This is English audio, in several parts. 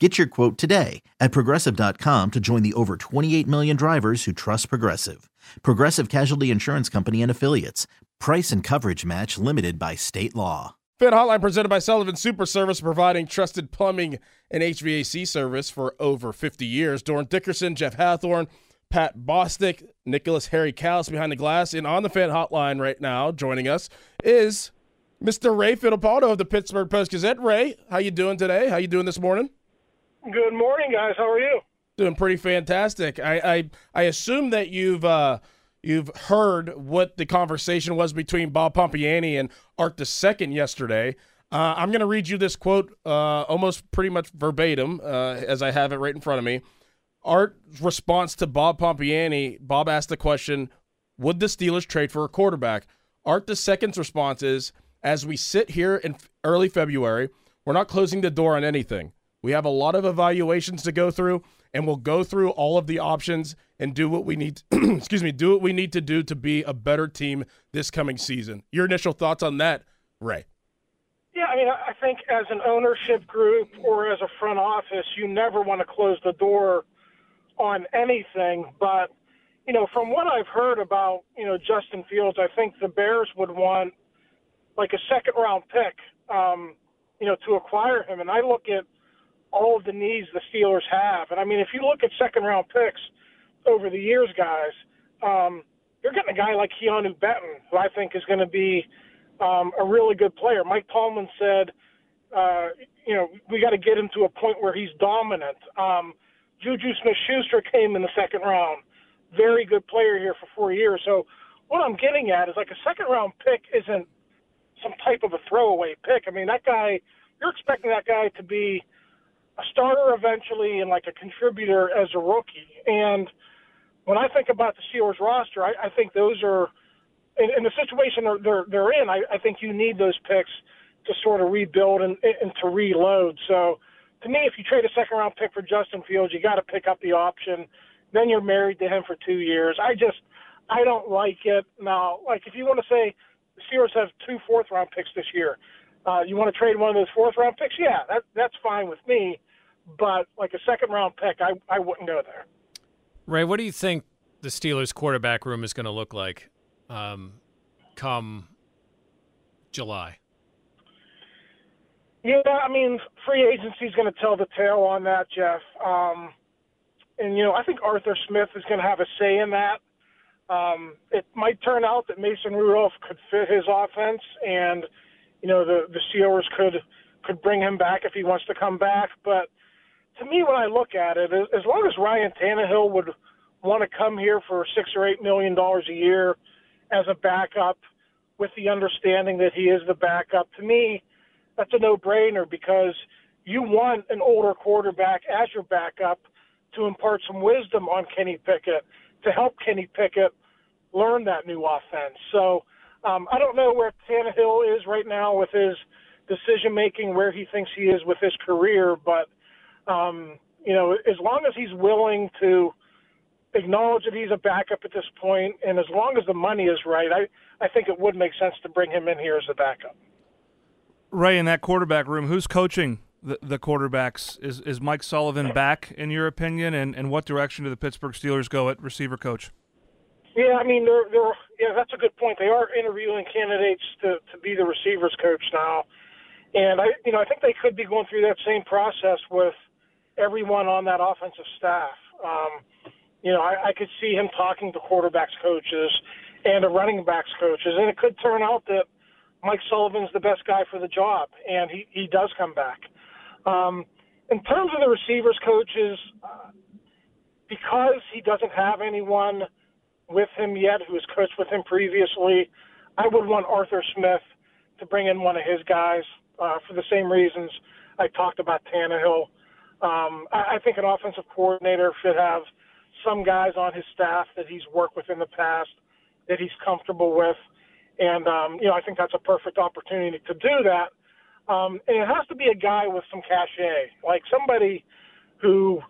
Get your quote today at progressive.com to join the over 28 million drivers who trust Progressive. Progressive Casualty Insurance Company and Affiliates. Price and coverage match limited by state law. Fan Hotline presented by Sullivan Super Service, providing trusted plumbing and HVAC service for over 50 years. Dorin Dickerson, Jeff Hathhorn, Pat Bostick, Nicholas Harry Callis behind the glass. And on the Fan Hotline right now, joining us is Mr. Ray Fittipaldo of the Pittsburgh Post Gazette. Ray, how you doing today? How you doing this morning? Good morning, guys. How are you? Doing pretty fantastic. I I, I assume that you've uh, you've heard what the conversation was between Bob Pompeani and Art the Second yesterday. Uh, I'm going to read you this quote, uh, almost pretty much verbatim, uh, as I have it right in front of me. Art's response to Bob Pompeani. Bob asked the question, "Would the Steelers trade for a quarterback?" Art the Second's response is, "As we sit here in early February, we're not closing the door on anything." We have a lot of evaluations to go through, and we'll go through all of the options and do what we need. To, excuse me, do what we need to do to be a better team this coming season. Your initial thoughts on that, Ray? Yeah, I mean, I think as an ownership group or as a front office, you never want to close the door on anything. But you know, from what I've heard about you know Justin Fields, I think the Bears would want like a second round pick, um, you know, to acquire him. And I look at all of the needs the Steelers have. And I mean, if you look at second round picks over the years, guys, um, you're getting a guy like Keanu Benton, who I think is going to be um, a really good player. Mike Tomlin said, uh, you know, we got to get him to a point where he's dominant. Um, Juju Smith-Schuster came in the second round, very good player here for four years. So what I'm getting at is like a second round pick isn't some type of a throwaway pick. I mean, that guy, you're expecting that guy to be a starter eventually and like a contributor as a rookie. And when I think about the Steelers roster, I, I think those are in, in the situation they're they're, in. I, I think you need those picks to sort of rebuild and, and to reload. So to me, if you trade a second round pick for Justin Fields, you got to pick up the option. Then you're married to him for two years. I just I don't like it now. Like if you want to say the Steelers have two fourth round picks this year, uh, you want to trade one of those fourth round picks? Yeah, that, that's fine with me. But like a second round pick, I, I wouldn't go there. Ray, what do you think the Steelers quarterback room is going to look like um, come July? Yeah, I mean, free agency is going to tell the tale on that, Jeff. Um, and, you know, I think Arthur Smith is going to have a say in that. Um, it might turn out that Mason Rudolph could fit his offense, and – you know, the the Steelers could could bring him back if he wants to come back. But to me, when I look at it, as long as Ryan Tannehill would want to come here for six or eight million dollars a year as a backup, with the understanding that he is the backup, to me, that's a no-brainer because you want an older quarterback as your backup to impart some wisdom on Kenny Pickett to help Kenny Pickett learn that new offense. So um, I don't know where Tannehill is right now with his decision making, where he thinks he is with his career, but um, you know, as long as he's willing to acknowledge that he's a backup at this point, and as long as the money is right, I I think it would make sense to bring him in here as a backup. Ray, in that quarterback room, who's coaching the, the quarterbacks? Is is Mike Sullivan back, in your opinion? And, and what direction do the Pittsburgh Steelers go at receiver coach? Yeah, I mean, they're they're yeah, that's a good point. They are interviewing candidates to to be the receivers coach now, and I you know I think they could be going through that same process with everyone on that offensive staff. Um, you know, I, I could see him talking to quarterbacks coaches and the running backs coaches, and it could turn out that Mike Sullivan's the best guy for the job, and he, he does come back. Um, in terms of the receivers coaches, uh, because he doesn't have anyone with him yet who has coached with him previously, I would want Arthur Smith to bring in one of his guys uh, for the same reasons I talked about Tannehill. Um, I, I think an offensive coordinator should have some guys on his staff that he's worked with in the past that he's comfortable with, and um, you know I think that's a perfect opportunity to do that. Um, and it has to be a guy with some cachet, like somebody who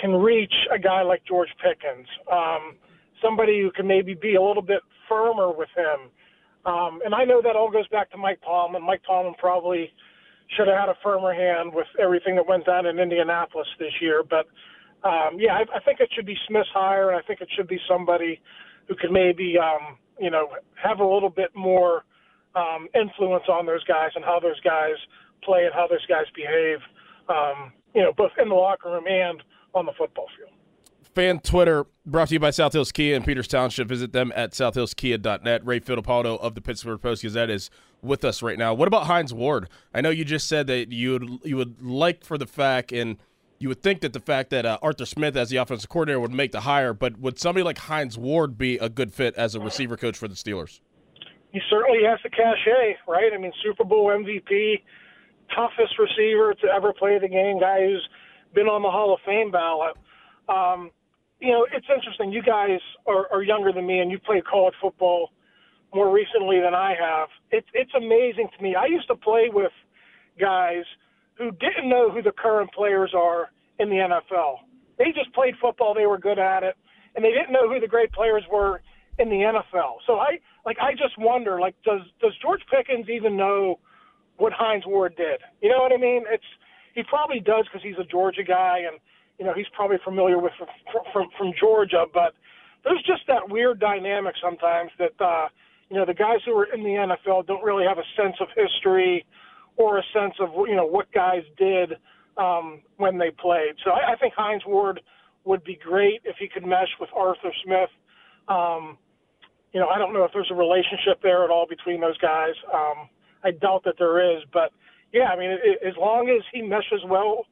can reach a guy like George Pickens, um, somebody who can maybe be a little bit firmer with him. Um, and I know that all goes back to Mike Tomlin. Mike Tomlin probably should have had a firmer hand with everything that went down in Indianapolis this year. But um, yeah, I, I think it should be Smith's hire, and I think it should be somebody who could maybe um, you know have a little bit more um, influence on those guys and how those guys play and how those guys behave. Um, you know, both in the locker room and on the football field. Fan Twitter brought to you by South Hills Kia in Peters Township. Visit them at southhillskia.net. Ray Fittipaldo of the Pittsburgh Post Gazette is with us right now. What about Hines Ward? I know you just said that you would you would like for the fact and you would think that the fact that uh, Arthur Smith as the offensive coordinator would make the hire, but would somebody like Hines Ward be a good fit as a receiver coach for the Steelers? He certainly has the cachet, right? I mean, Super Bowl MVP, toughest receiver to ever play the game, guy who's been on the Hall of Fame ballot. Um, you know, it's interesting. You guys are, are younger than me, and you played college football more recently than I have. It's it's amazing to me. I used to play with guys who didn't know who the current players are in the NFL. They just played football. They were good at it, and they didn't know who the great players were in the NFL. So I like I just wonder like does does George Pickens even know what Hines Ward did? You know what I mean? It's he probably does because he's a Georgia guy and you know he's probably familiar with from from, from Georgia, but there's just that weird dynamic sometimes that uh, you know the guys who are in the NFL don't really have a sense of history or a sense of you know what guys did um, when they played. So I, I think Hines Ward would be great if he could mesh with Arthur Smith. Um, you know, I don't know if there's a relationship there at all between those guys. Um, I doubt that there is, but yeah, I mean, it, as long as he meshes well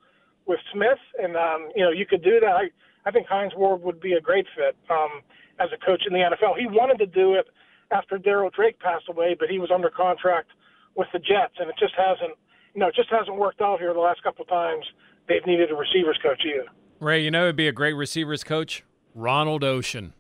with Smith, and um, you know, you could do that. I, I think Hines Ward would be a great fit um, as a coach in the NFL. He wanted to do it after Darryl Drake passed away, but he was under contract with the Jets, and it just hasn't, you know, it just hasn't worked out here the last couple of times. They've needed a receivers coach either. Ray, you know, it'd be a great receivers coach, Ronald Ocean.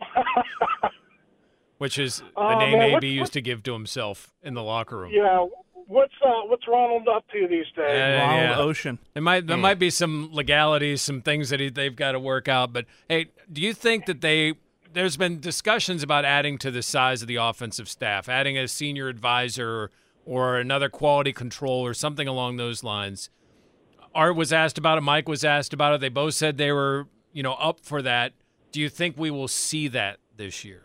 Which is the Oh, name man, AB used to give to himself in the locker room. Yeah, what's uh, what's Ronald up to these days? Yeah, Ronald yeah. Ocean. There might there might be some legalities, some things that he, they've got to work out. But hey, do you think that they? There's been discussions about adding to the size of the offensive staff, adding a senior advisor or another quality control or something along those lines. Art was asked about it. Mike was asked about it. They both said they were, you know, up for that. Do you think we will see that this year?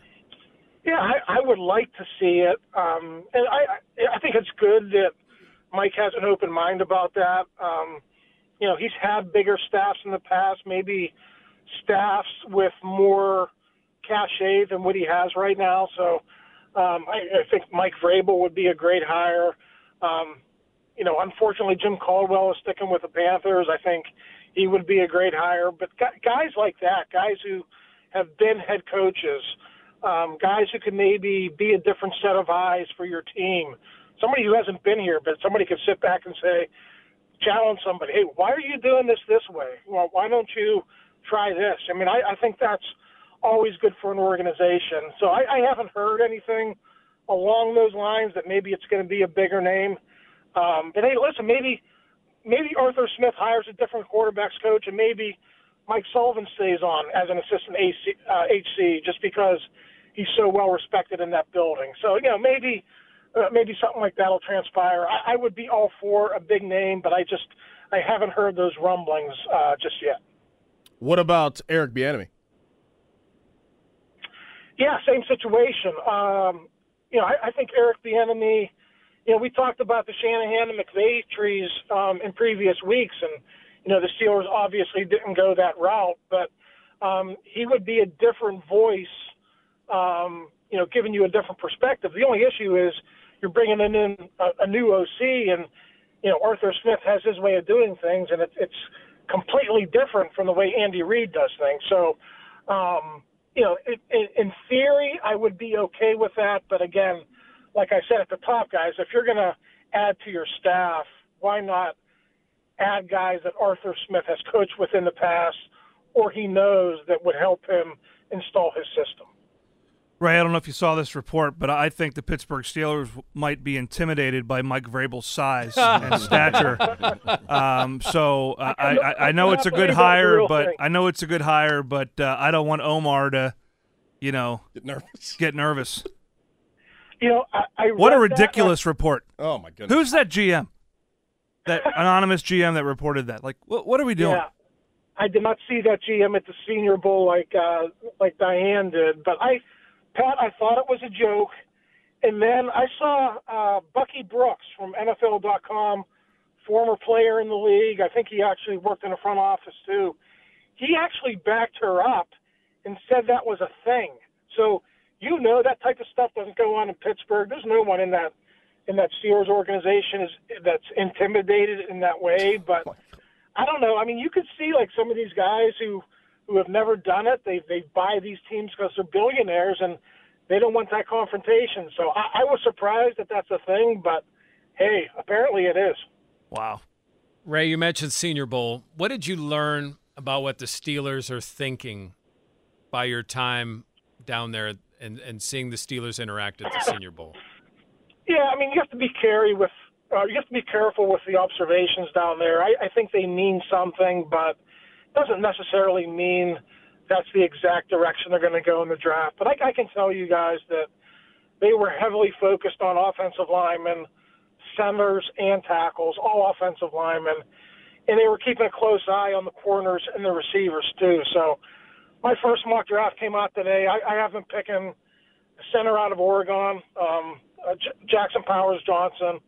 Yeah, I, I would like to see it, um, and I I think it's good that Mike has an open mind about that. Um, you know, he's had bigger staffs in the past, maybe staffs with more cachet than what he has right now. So um, I, I think Mike Vrabel would be a great hire. Um, you know, unfortunately, Jim Caldwell is sticking with the Panthers. I think he would be a great hire. But guys like that, guys who have been head coaches, um, guys who can maybe be a different set of eyes for your team, somebody who hasn't been here, but somebody could sit back and say, challenge somebody, hey, why are you doing this this way? Well, why don't you try this? I mean, I, I think that's always good for an organization. So I, I haven't heard anything along those lines that maybe it's going to be a bigger name. Um, but hey, listen, maybe maybe Arthur Smith hires a different quarterbacks coach, and maybe Mike Sullivan stays on as an assistant AC, uh, HC just because he's so well respected in that building. So you know, maybe uh, maybe something like that'll transpire. I, I would be all for a big name, but I just I haven't heard those rumblings uh, just yet. What about Eric Bieniemy? Yeah, same situation. Um, you know, I, I think Eric Bieniemy. You know, we talked about the Shanahan and McVay trees um, in previous weeks, and you know, the Steelers obviously didn't go that route, but um, he would be a different voice, um, you know, giving you a different perspective. The only issue is you're bringing in a, a new OC, and you know, Arthur Smith has his way of doing things, and it, it's completely different from the way Andy Reid does things. So, um, you know, it, in theory, I would be okay with that, but again, like I said at the top, guys, if you're going to add to your staff, why not add guys that Arthur Smith has coached with in the past or he knows that would help him install his system? Ray, I don't know if you saw this report, but I think the Pittsburgh Steelers might be intimidated by Mike Vrabel's size and stature. Um, so uh, I, I, I, know it's a good hire, but I know it's a good hire, but uh, I don't want Omar to, you know, get nervous. Get nervous. You know, I, I what a ridiculous that, report. Oh my goodness. Who's that GM? That anonymous GM that reported that? Like, what, what are we doing? Yeah. I did not see that GM at the Senior Bowl like uh, like Diane did, but I, Pat, I thought it was a joke, and then I saw uh, Bucky Brooks from NFL.com, former player in the league. I think he actually worked in the front office too. He actually backed her up and said that was a thing. So you know that type of stuff doesn't go on in Pittsburgh. There's no one in that in that Steelers organization is that's intimidated in that way. But I don't know. I mean, you could see like some of these guys who who have never done it. They they buy these teams because they're billionaires and they don't want that confrontation. So I, I was surprised that that's a thing, but hey, apparently it is. Wow. Ray, you mentioned Senior Bowl. What did you learn about what the Steelers are thinking by your time down there and, and seeing the Steelers interact at the Senior Bowl? Yeah, I mean, you have to be careful with uh, you have to be careful with the observations down there. I, I think they mean something, but doesn't necessarily mean that's the exact direction they're going to go in the draft. But I, I can tell you guys that they were heavily focused on offensive linemen, centers, and tackles, all offensive linemen, and they were keeping a close eye on the corners and the receivers too. So my first mock draft came out today. I, I have them picking a center out of Oregon. Um, uh, J- Jackson Powers Johnson.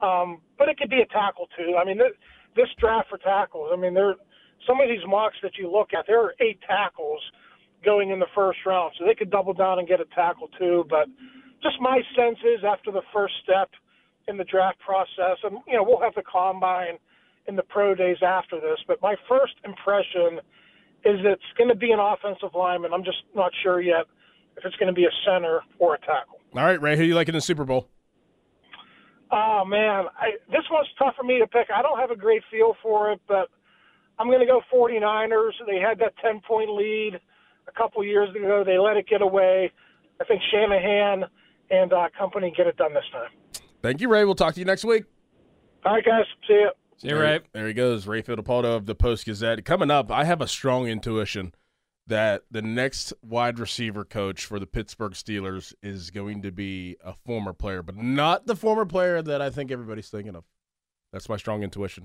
Um, but it could be a tackle too. I mean, th- this draft for tackles. I mean, there some of these mocks that you look at. There are eight tackles going in the first round, so they could double down and get a tackle too. But just my sense is after the first step in the draft process, and you know we'll have the combine in the pro days after this. But my first impression is it's going to be an offensive lineman. I'm just not sure yet if it's going to be a center or a tackle. All right, Ray, who do you like in the Super Bowl? Oh man, I, this one's tough for me to pick. I don't have a great feel for it, but I'm going to go 49ers. They had that 10 point lead a couple years ago. They let it get away. I think Shanahan and uh, company get it done this time. Thank you, Ray. We'll talk to you next week. All right, guys. See you. See you, Ray. There he goes, Ray Fittipaldo of the Post Gazette. Coming up, I have a strong intuition that the next wide receiver coach for the Pittsburgh Steelers is going to be a former player, but not the former player that I think everybody's thinking of. That's my strong intuition.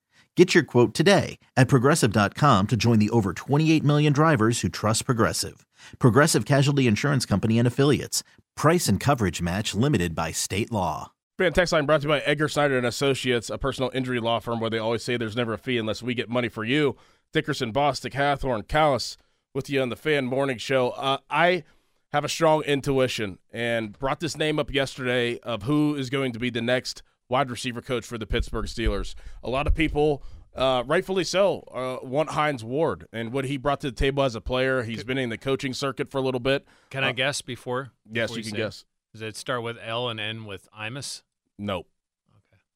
Get your quote today at progressive.com to join the over 28 million drivers who trust Progressive. Progressive Casualty Insurance Company and Affiliates. Price and coverage match limited by state law. Fan text line brought to you by Edgar Snyder and Associates, a personal injury law firm where they always say there's never a fee unless we get money for you. Dickerson, Bostick, Hathhorn, Callis with you on the Fan Morning Show. Uh, I have a strong intuition and brought this name up yesterday of who is going to be the next wide receiver coach for the Pittsburgh Steelers. A lot of people, uh, rightfully so, uh, want Hines Ward and what he brought to the table as a player. He's been in the coaching circuit for a little bit. Can I guess before? Yes, before you can guess. Does it start with L and end with Imus? Nope.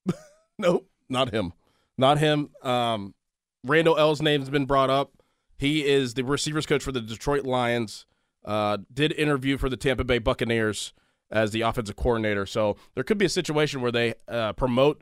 Okay. nope. Not him. Not him. Um, Randle El's name's been brought up. He is the receivers coach for the Detroit Lions. Uh, did interview for the Tampa Bay Buccaneers as the offensive coordinator. So there could be a situation where they uh, promote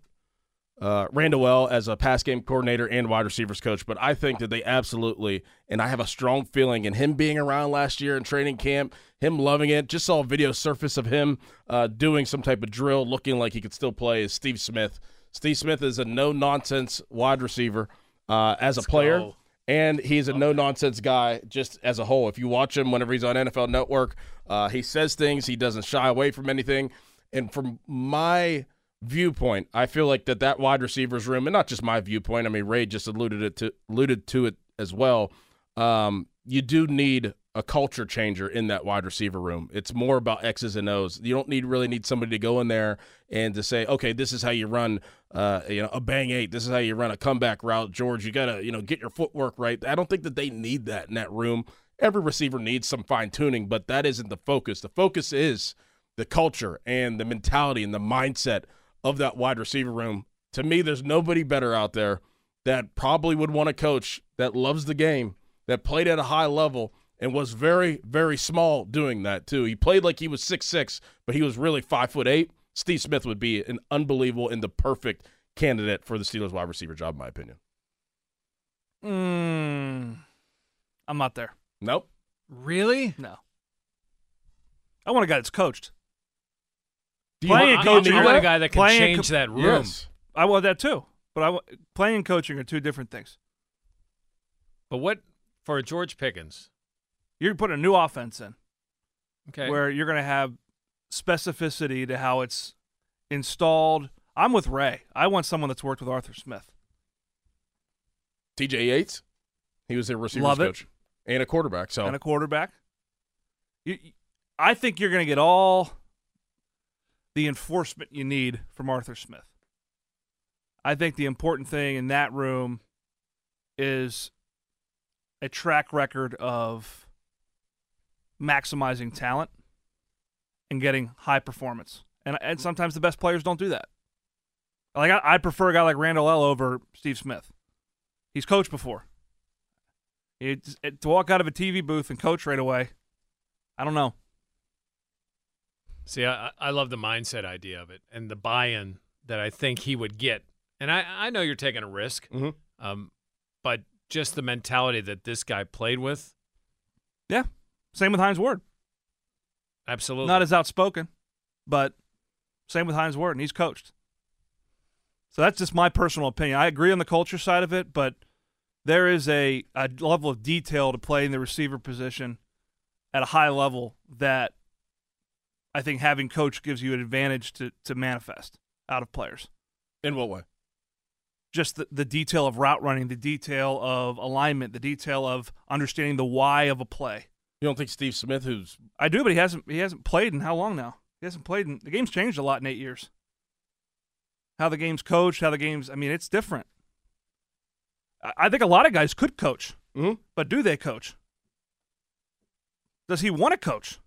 uh, Randle El as a pass game coordinator and wide receivers coach. But I think that they absolutely, and I have a strong feeling in him being around last year in training camp, him loving it. Just saw a video surface of him uh, doing some type of drill, looking like he could still play. Is Steve Smith? Steve Smith is a no nonsense wide receiver uh, as Let's a player. go. And he's a no nonsense guy just as a whole. If you watch him whenever he's on NFL Network, uh, he says things. He doesn't shy away from anything. And from my viewpoint, I feel like that that wide receivers room, and not just my viewpoint. I mean, Ray just alluded it to alluded to it as well. Um, you do need a culture changer in that wide receiver room. It's more about X's and O's. You don't need really need somebody to go in there and to say, okay, this is how you run, uh, you know, a bang eight. This is how you run a comeback route, George. You gotta, you know, get your footwork right. I don't think that they need that in that room. Every receiver needs some fine tuning, but that isn't the focus. The focus is the culture and the mentality and the mindset of that wide receiver room. To me, there's nobody better out there that probably would want to coach that loves the game, that played at a high level, and was very, very small doing that too. He played like he was six six, but he was really five foot eight. Steve Smith would be an unbelievable and the perfect candidate for the Steelers wide receiver job, in my opinion. Mm, I'm not there. Nope. Really? No. I want a guy that's coached. Do you Playing want- and do you coaching I need want a that? guy that can Playing change co- that room. Yes. I want that too. But I want, playing and coaching are two different things. But what for George Pickens? You're putting a new offense in Okay. where you're going to have specificity to how it's installed. I'm with Ray. I want someone that's worked with Arthur Smith. TJ Yates. He was their receivers Love it. coach and a quarterback. So and a quarterback. You, you- I think you're going to get all the enforcement you need from Arthur Smith. I think the important thing in that room is a track record of maximizing talent and getting high performance. And and sometimes the best players don't do that. Like I, I prefer a guy like Randle El over Steve Smith. He's coached before. It's, it, to walk out of a TV booth and coach right away, I don't know. See, I, I love the mindset idea of it and the buy-in that I think he would get. And I, I know you're taking a risk, Mhm. um, but just the mentality that this guy played with, Yeah, same with Hines Ward. absolutely. Not as outspoken, but same with Hines Ward, and he's coached. So that's just my personal opinion. I agree on the culture side of it, but there is a, a level of detail to play in the receiver position at a high level that I think having coach gives you an advantage to, to manifest out of players. in what way? Just the, the detail of route running, the detail of alignment, the detail of understanding the why of a play. You don't think Steve Smith, who's I do, but he hasn't he hasn't played in how long now? He hasn't played in the game's changed a lot in eight years. How the game's coached, how the game's I mean, it's different. I, I think a lot of guys could coach, Mhm. but do they coach? Does he want to coach?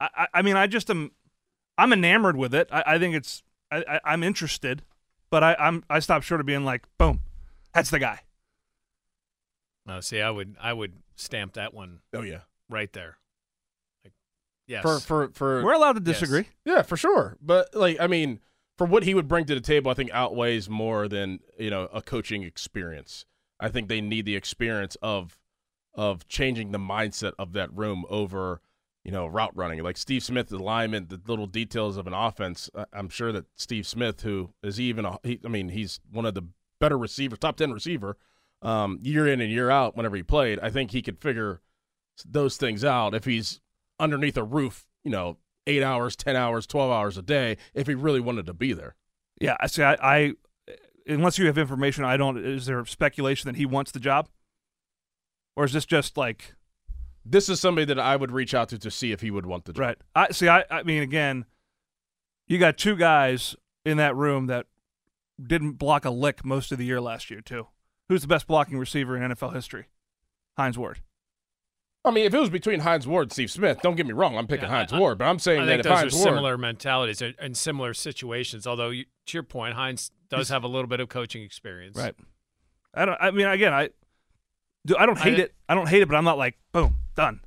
I, I, I mean, I just am I'm enamored with it. I, I think it's I, I, I'm interested, but I, I'm I stopped short of being like, boom, that's the guy. No, see, I would I would stamp that one oh yeah right there. Like, yes. for for for We're allowed to Yes. disagree. Yeah, for sure. But like, I mean, for what he would bring to the table, I think outweighs more than you know a coaching experience. I think they need the experience of of changing the mindset of that room over you know route running. Like Steve Smith, the alignment, the little details of an offense. I- I'm sure that Steve Smith, who is even, a, he, I mean, he's one of the better receivers, top ten receiver, um, year in and year out. Whenever he played, I think he could figure those things out if he's underneath a roof, you know, eight hours, ten hours, twelve hours a day if he really wanted to be there. Yeah, I see. I, I unless you have information, I don't. Is there speculation that he wants the job, or is this just like This is somebody that I would reach out to to see if he would want the job. right? I see. I, I mean, again, you got two guys in that room that didn't block a lick most of the year last year too. Who's the best blocking receiver in NFL history? Hines Ward. I mean, if it was between Hines Ward and Steve Smith, don't get me wrong, I'm picking Yeah, Hines I- Ward, but I'm saying I that think if those Hines are Ward, similar mentalities and- and similar situations. Although, you, to your point, Hines does have a little bit of coaching experience. Right. I don't. I mean, again, I do. I don't I- hate it. I don't hate it, but I'm not like boom done.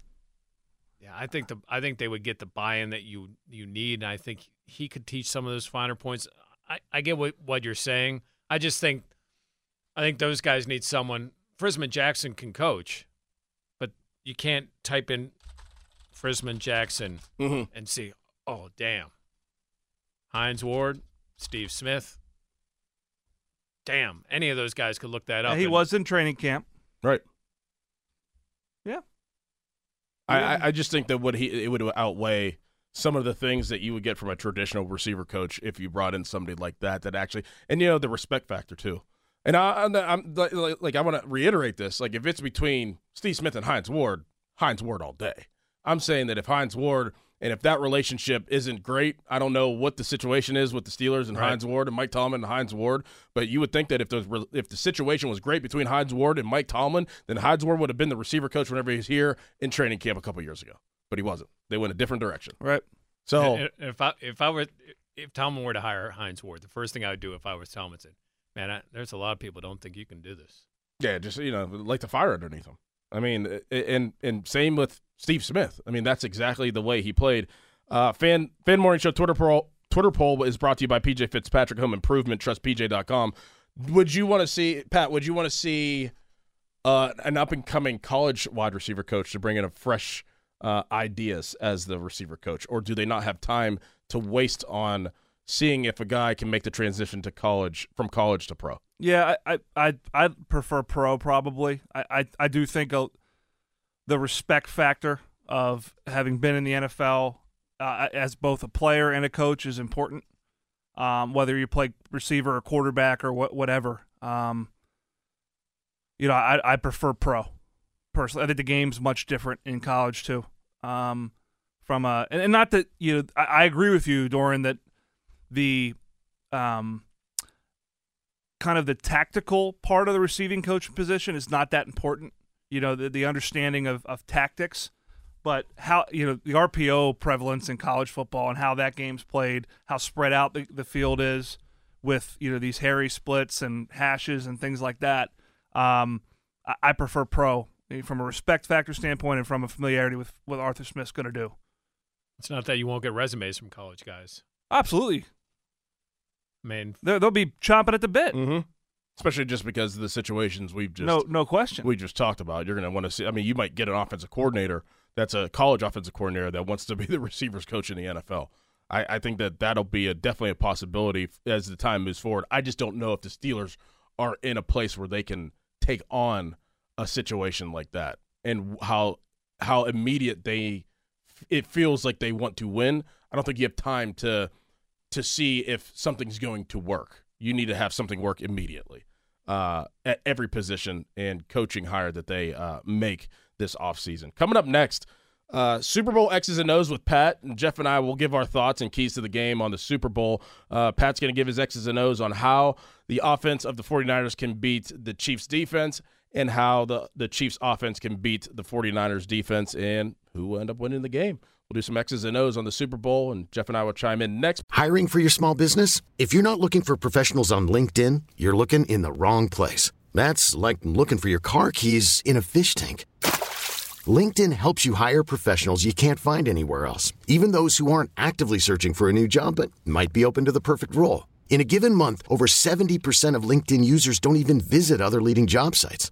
Yeah, I think the I think they would get the buy-in that you you need, and I think he could teach some of those finer points. I, I get what what you're saying. I just think I think those guys need someone. Frisman Jackson can coach, but you can't type in Frisman Jackson Mhm. and see, oh damn, Hines Ward, Steve Smith. Damn, any of those guys could look that up. Yeah, up. he and- was in training camp. right? Yeah. I, I, I just think that would he it would outweigh some of the things that you would get from a traditional receiver coach if you brought in somebody like that. That actually, and you know, the respect factor too. And I, I'm, I'm like, like I want to reiterate this: like if it's between Steve Smith and Hines Ward, Hines Ward all day. I'm saying that if Hines Ward and if that relationship isn't great, I don't know what the situation is with the Steelers and Right. Hines Ward and Mike Tomlin and Hines Ward, but you would think that if the if the situation was great between Hines Ward and Mike Tomlin, then Hines Ward would have been the receiver coach whenever he was here in training camp a couple years ago. But he wasn't. They went a different direction. Right. So And- and if I if I were if Tomlin were to hire Hines Ward, the first thing I would do if I was Tomlin said, "Man, I, there's a lot of people don't think you can do this." yeah, just you know, like the fire underneath them. I mean, and and same with Steve Smith. I mean, that's exactly the way he played. Uh, fan fan morning show Twitter poll Twitter poll is brought to you by PJ Fitzpatrick Home Improvement. Trust TrustPJ.com. Would you want to see Pat? Would you want to see uh, an up and coming college wide receiver coach to bring in a fresh uh, ideas as the receiver coach, or do they not have time to waste on seeing if a guy can make the transition to college from college to pro? Yeah, I I I prefer pro probably. I I, I do think a, the respect factor of having been in the NFL uh, as both a player and a coach is important. Um, whether you play receiver or quarterback or what whatever. Um, you know, I I prefer pro. Personally, I think the game's much different in college too. Um, from a and, not that you know, I, I agree with you, Dorin, that the um kind of the tactical part of the receiving coach position is not that important. You know, the, the understanding of, of tactics, but how, you know, the RPO prevalence in college football and how that game's played, how spread out the, the field is with, you know, these hairy splits and hashes and things like that. Um, I, I prefer pro eh, from a respect factor standpoint and from a familiarity with what Arthur Smith's going to do. It's not that you won't get resumes from college guys. Absolutely. I mean, They're, they'll be chomping at the bit. Mm-hmm. Especially just because of the situations we've just no, no question. we just talked about. You're going to want to see. I mean, you might get an offensive coordinator that's a college offensive coordinator that wants to be the receivers coach in the NFL. I, I think that that'll be a definitely a possibility as the time moves forward. I just don't know if the Steelers are in a place where they can take on a situation like that and how how immediate they it feels like they want to win. I don't think you have time to to see if something's going to work. You need to have something work immediately uh, at every position and coaching hire that they uh, make this offseason. Coming up next, uh, Super Bowl X's and O's with Pat. And Jeff and I will give our thoughts and keys to the game on the Super Bowl. Uh, Pat's going to give his X's and O's on how the offense of the 49ers can beat the Chiefs defense and how the, the Chiefs offense can beat the 49ers defense and who will end up winning the game. We'll do some X's and O's on the Super Bowl, and Jeff and I will chime in next. Hiring for your small business? If you're not looking for professionals on LinkedIn, you're looking in the wrong place. That's like looking for your car keys in a fish tank. LinkedIn helps you hire professionals you can't find anywhere else, even those who aren't actively searching for a new job but might be open to the perfect role. In a given month, over 70% of LinkedIn users don't even visit other leading job sites.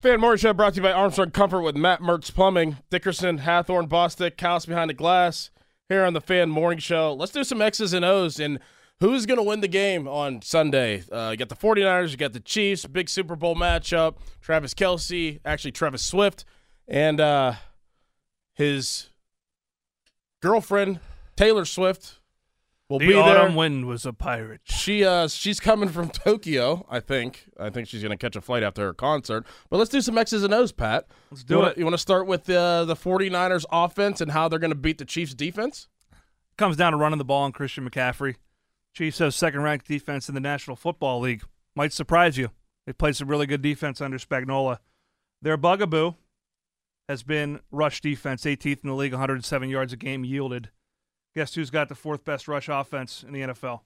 Fan Morning Show brought to you by Armstrong Comfort with Matt Mertz Plumbing, Dickerson, Hathhorn, Bostick, House Behind the Glass. Here on the Fan Morning Show, let's do some X's and O's and who's going to win the game on Sunday. Uh, you got the 49ers, you got the Chiefs, big Super Bowl matchup. Travis Kelce, actually Travis Swift, and uh, his girlfriend Taylor Swift will the be autumn there. wind was a pirate. She uh she's coming from Tokyo, I think. I think she's gonna catch a flight after her concert. But let's do some X's and O's, Pat. Let's You do wanna, it. You want to start with uh, the 49ers offense and how they're gonna beat the Chiefs defense? Comes down to running the ball on Christian McCaffrey. Chiefs have second ranked defense in the National Football League. Might surprise you. They played some really good defense under Spagnuolo. Their bugaboo has been rush defense, 18th in the league, 107 yards a game yielded. Guess who's got the fourth best rush offense in the NFL?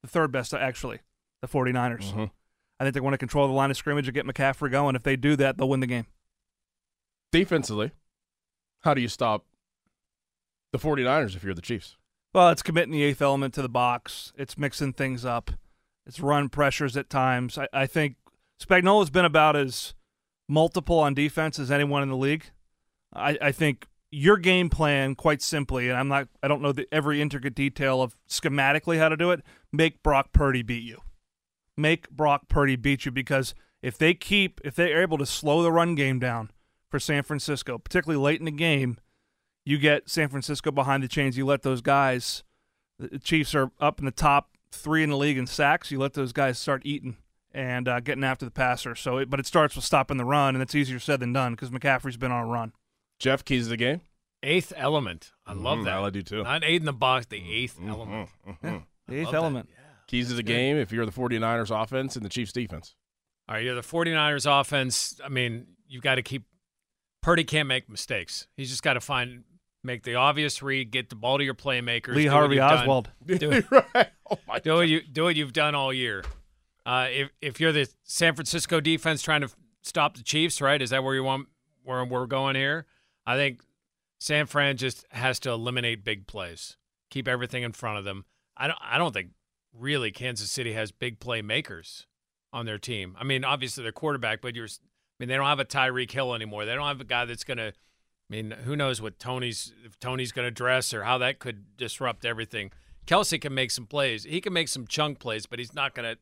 The third best, actually, the 49ers. Mhm. I think they want to control the line of scrimmage and get McCaffrey going. If they do that, they'll win the game. Defensively, how do you stop the 49ers if you're the Chiefs? Well, it's committing the eighth element to the box. It's mixing things up. It's run pressures at times. I, I think Spagnuolo's been about as multiple on defense as anyone in the league. I, I think your game plan, quite simply, and I'm not, I don't know the, every intricate detail of schematically how to do it. Make Brock Purdy beat you. Make Brock Purdy beat you because if they keep, if they're able to slow the run game down for San Francisco, particularly late in the game, you get San Francisco behind the chains. You let those guys. The Chiefs are up in the top three in the league in sacks. You let those guys start eating and uh, getting after the passer. So, it, but it starts with stopping the run, and it's easier said than done because McCaffrey's been on a run. Jeff keys of the game. Eighth element. I love Mhm, that. I do too. Not eight in the box, the 8th element. Yeah, the eighth love that. element. Keys to the game if you're the 49ers offense and the Chiefs defense. All right, you're the 49ers offense. I mean, you've got to keep Purdy can't make mistakes. He's just got to find make the obvious read, get the ball to your playmakers. Lee do what Harvey you've done. Oswald. Do it. right. Oh my do what you do what you've done all year. Uh, if if you're the San Francisco defense trying to f- stop the Chiefs, right? Is that where you want where we're going here? I think San Fran just has to eliminate big plays, keep everything in front of them. I don't I don't think really Kansas City has big playmakers on their team. I mean, obviously their quarterback, but you're I mean they don't have a Tyreek Hill anymore. They don't have a guy that's gonna. I mean, who knows what Toney's if Toney's going to dress or how that could disrupt everything. Kelce can make some plays. He can make some chunk plays, but he's not going to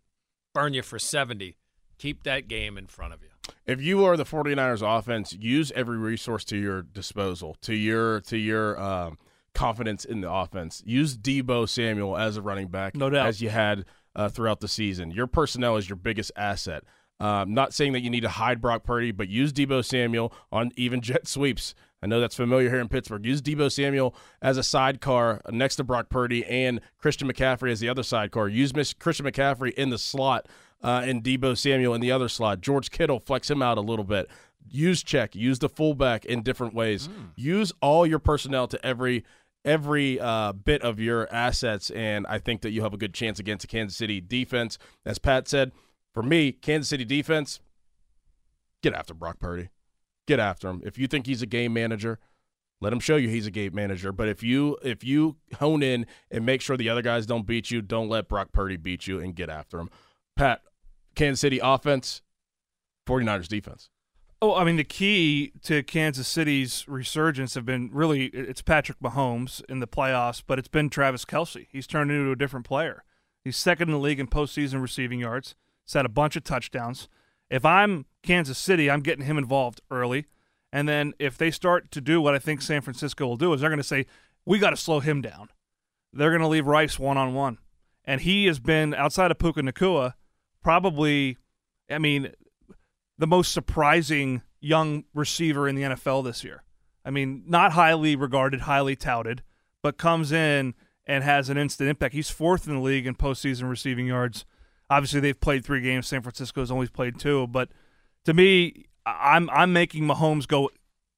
burn you for 70. Keep that game in front of you. If you are the 49ers offense, use every resource to your disposal, to your to your um, confidence in the offense. Use Deebo Samuel as a running back, No doubt. as you had uh, throughout the season. Your personnel is your biggest asset. Um, not saying that you need to hide Brock Purdy, but use Deebo Samuel on even jet sweeps. I know that's familiar here in Pittsburgh. Use Deebo Samuel as a sidecar next to Brock Purdy and Christian McCaffrey as the other sidecar. Use Miss Christian McCaffrey in the slot uh, and Deebo Samuel in the other slot. George Kittle, flex him out a little bit. Use check. Use the fullback in different ways. Use all your personnel to every every uh, bit of your assets, and I think that you have a good chance against a Kansas City defense. As Pat said, for me, Kansas City defense, get after Brock Purdy. Get after him. If you think he's a game manager, let him show you he's a game manager. But if you if you hone in and make sure the other guys don't beat you, don't let Brock Purdy beat you and get after him. Pat, Kansas City offense, 49ers defense. Oh, I mean, the key to Kansas City's resurgence have been really it's Patrick Mahomes in the playoffs, but it's been Travis Kelce. He's turned into a different player. He's second in the league in postseason receiving yards. He's had a bunch of touchdowns. If I'm Kansas City, I'm getting him involved early. And then if they start to do what I think San Francisco will do, is they're going to say, we got to slow him down. They're going to leave Rice one on one. And he has been, outside of Puka Nacua, probably, I mean, the most surprising young receiver in the NFL this year. I mean, not highly regarded, highly touted, but comes in and has an instant impact. He's fourth in the league in postseason receiving yards. Obviously, they've played three games. San Francisco's only played two. But to me, I'm I'm making Mahomes go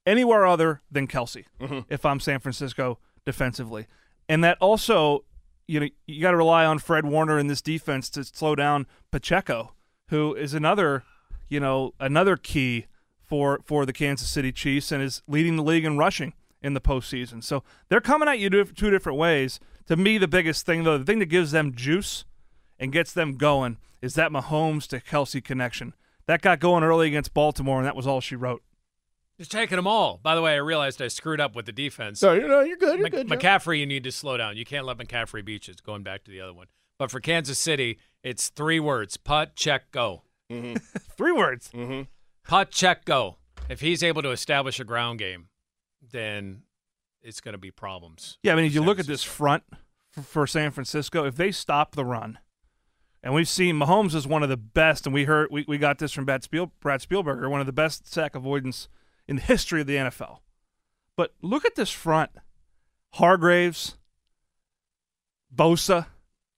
anywhere other than Kelce Mm-hmm. if I'm San Francisco defensively, and that also you know you got to rely on Fred Warner in this defense to slow down Pacheco, who is another you know another key for for the Kansas City Chiefs and is leading the league in rushing in the postseason. So they're coming at you two different ways. To me, the biggest thing though, the thing that gives them juice and gets them going is that Mahomes to Kelce connection. That got going early against Baltimore, and that was all she wrote. Just taking them all. By the way, I realized I screwed up with the defense. No, you know you're good. You're Mc- good. Joe. McCaffrey, you need to slow down. You can't let McCaffrey beat you. It's going back to the other one. But for Kansas City, it's three words: putt, check, go. Three words. Mm-hmm. Putt, check, go. If he's able to establish a ground game, then it's going to be problems. Yeah, I mean, if you San look at this front for, for San Francisco, if they stop the run, and we've seen Mahomes is one of the best, and we heard we, we got this from Brad, Spiel, Brad Spielberger, one of the best sack avoidance in the history of the NFL. But look at this front: Hargraves, Bosa,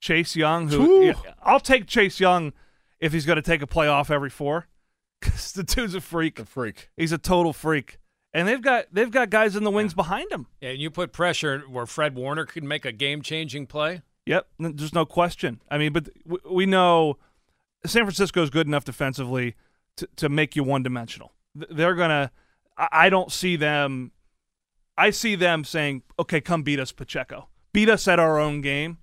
Chase Young. Who yeah, I'll take Chase Young if he's going to take a playoff every four, because the dude's a freak. The freak. He's a total freak, and they've got they've got guys in the wings behind him. Yeah, and you put pressure where Fred Warner could make a game-changing play. Yep, there's no question. I mean, but we know San Francisco is good enough defensively to, to make you one dimensional. They're gonna. I I don't see them. I see them saying, "Okay, come beat us, Pacheco. Beat us at our own game."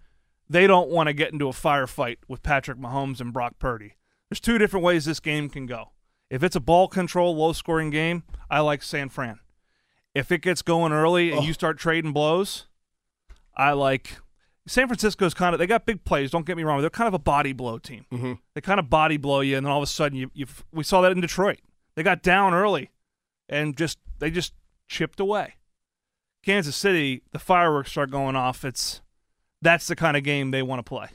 They don't want to get into a firefight with Patrick Mahomes and Brock Purdy. There's two different ways this game can go. If it's a ball control, low scoring game, I like San Fran. If it gets going early and you start trading blows, I like San Francisco's kind of they got big plays. Don't get me wrong, they're kind of a body blow team. Mm-hmm. They kind of body blow you, and then all of a sudden you you we saw that in Detroit. They got down early, and just they just chipped away. Kansas City, the fireworks start going off. It's that's the kind of game they want to play.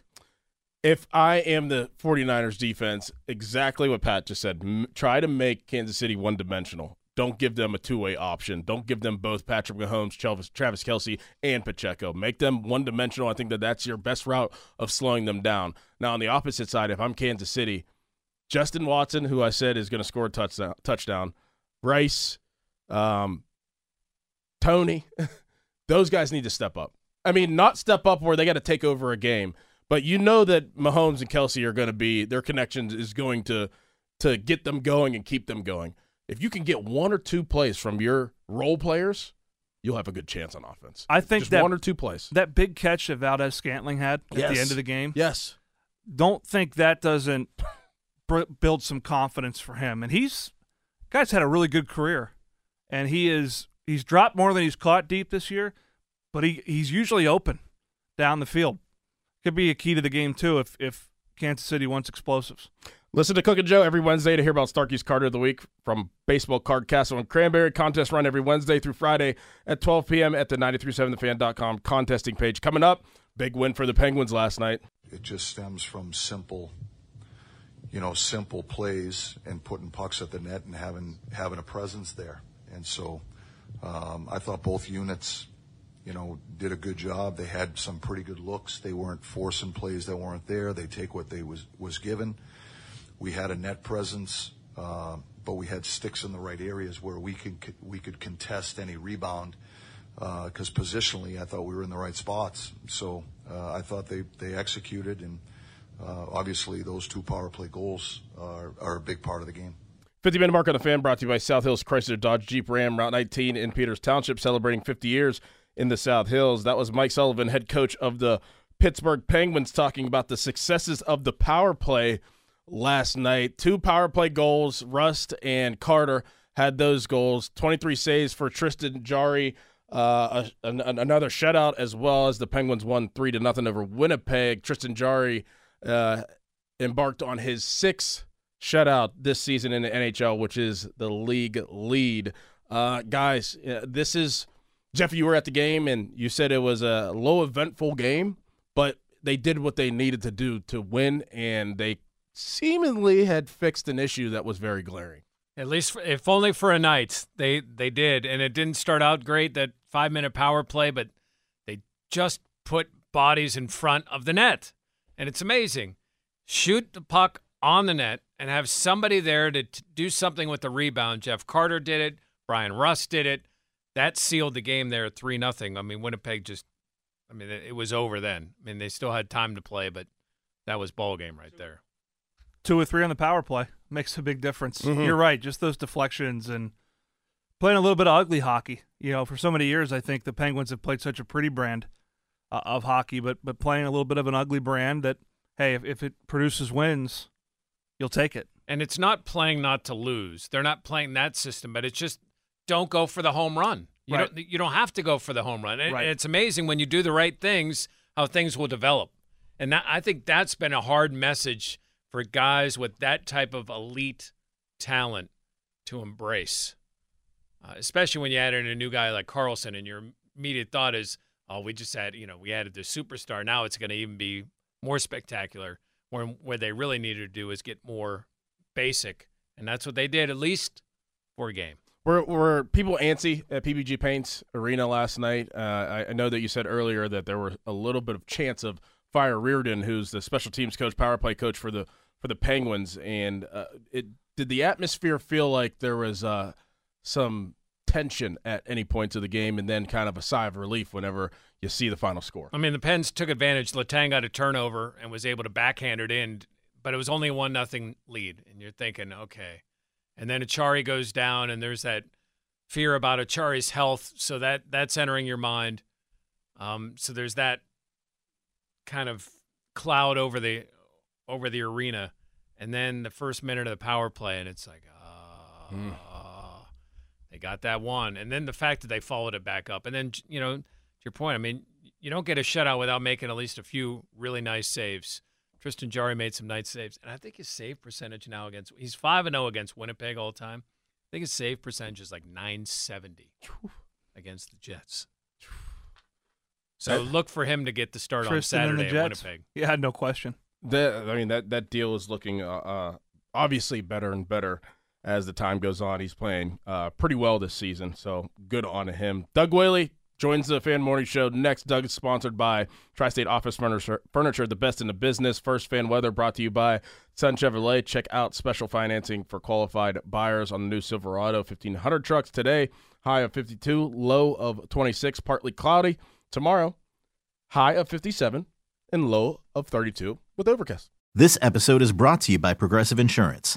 If I am the 49ers defense, exactly what Pat just said, m- try to make Kansas City one dimensional. Don't give them a two way option. Don't give them both Patrick Mahomes, Travis, Travis Kelce, and Pacheco. Make them one dimensional. I think that that's your best route of slowing them down. Now, on the opposite side, if I'm Kansas City, Justin Watson, who I said is going to score a touchdown, touchdown, Rice, um, Toney, those guys need to step up. I mean, not step up where they got to take over a game, but you know that Mahomes and Kelce are going to be their connection is going to to get them going and keep them going. If you can get one or two plays from your role players, you'll have a good chance on offense. I think Just that one or two plays. that big catch that Valdes-Scantling had at Yes. the end of the game. Yes. don't think that doesn't build some confidence for him. And he's guy's had a really good career, and he is he's dropped more than he's caught deep this year, but he he's usually open down the field. Could be a key to the game too if if Kansas City wants explosives. Listen to Cook and Joe every Wednesday to hear about Starkey's Carter of the Week from Baseball Card Castle and Cranberry. Contest run every Wednesday through Friday at 12 p.m. at the 937thefan.com contesting page. Coming up, big win for the Penguins last night. It just stems from simple, you know, simple plays and putting pucks at the net and having having a presence there. And so, um, I thought both units, you know, did a good job. They had some pretty good looks. They weren't forcing plays that weren't there. They take what they was was given. We had a net presence, uh, but we had sticks in the right areas where we could we could contest any rebound because positionally I thought we were in the right spots. So uh, I thought they, they executed, and uh, obviously those two power play goals are, are a big part of the game. 50 minute mark on the fan brought to you by South Hills Chrysler Dodge Jeep Ram Route 19 in Peters Township, celebrating 50 years in the South Hills. That was Mike Sullivan, head coach of the Pittsburgh Penguins, talking about the successes of the power play last night. Two power play goals. Rust and Carter had those goals. 23 saves for Tristan Jarry. Uh, a, an, another shutout as well as the Penguins won three to nothing over Winnipeg. Tristan Jarry uh, embarked on his sixth shutout this season in the NHL, which is the league lead. Uh, guys, uh, this is Jeff. You were at the game and you said it was a low eventful game, but they did what they needed to do to win, and they seemingly had fixed an issue that was very glaring. At least, if only for a night, they they did, and it didn't start out great that five minute power play, but they just put bodies in front of the net, and it's amazing. Shoot the puck on the net and have somebody there to t- do something with the rebound. Jeff Carter did it. Bryan Rust did it. That sealed the game there three nothing. I mean, Winnipeg just, I mean, it, it was over then. I mean, they still had time to play, but that was ball game right there. Two or three on the power play makes a big difference. Mhm. You're right. Just those deflections and playing a little bit of ugly hockey. You know, for so many years, I think the Penguins have played such a pretty brand uh, of hockey, but but playing a little bit of an ugly brand that hey, if, if it produces wins, you'll take it. And it's not playing not to lose. They're not playing that system, but it's just don't go for the home run. You Right. don't you don't have to go for the home run. And Right. it's amazing when you do the right things how things will develop. And that, I think that's been a hard message for guys with that type of elite talent to embrace. Uh, especially when you add in a new guy like Karlsson and your immediate thought is, oh, we just had, you know, we added the superstar. Now it's going to even be more spectacular. Where where they really needed to do is get more basic, and that's what they did at least for a game. Were, were people antsy at PPG Paints Arena last night? Uh, I, I know that you said earlier that there were a little bit of chance of Fire Reirden, who's the special teams coach, power play coach for the for the Penguins, and uh, it did the atmosphere feel like there was uh, some tension at any points of the game, and then kind of a sigh of relief whenever you see the final score. I mean, the Pens took advantage. Letang got a turnover and was able to backhand it in, but it was only a one nothing lead. And you're thinking, okay. And then Achari goes down, and there's that fear about Achari's health. So that that's entering your mind. Um, so there's that kind of cloud over the over the arena, and then the first minute of the power play, and it's like, ah, they got that one, and then the fact that they followed it back up, and then you know, to your point, I mean, you don't get a shutout without making at least a few really nice saves. Tristan Jarry made some nice saves, and I think his save percentage now against he's five and zero against Winnipeg all the time. I think his save percentage is like nine seventy against the Jets. So look for him to get the start Tristan on and the Saturday at Jets. Winnipeg. Yeah, no question. That I mean that that deal is looking uh, uh, obviously better and better as the time goes on. He's playing uh, pretty well this season, so good on him. Doug Whaley joins the Fan Morning Show next. Doug is sponsored by Tri-State Office Furniture, Furniture, the best in the business. First Fan Weather brought to you by Sun Chevrolet. Check out special financing for qualified buyers on the new Silverado 1500 trucks today. High of 52, low of 26, partly cloudy. Tomorrow, high of 57 and low of 32 with overcast. This episode is brought to you by Progressive Insurance.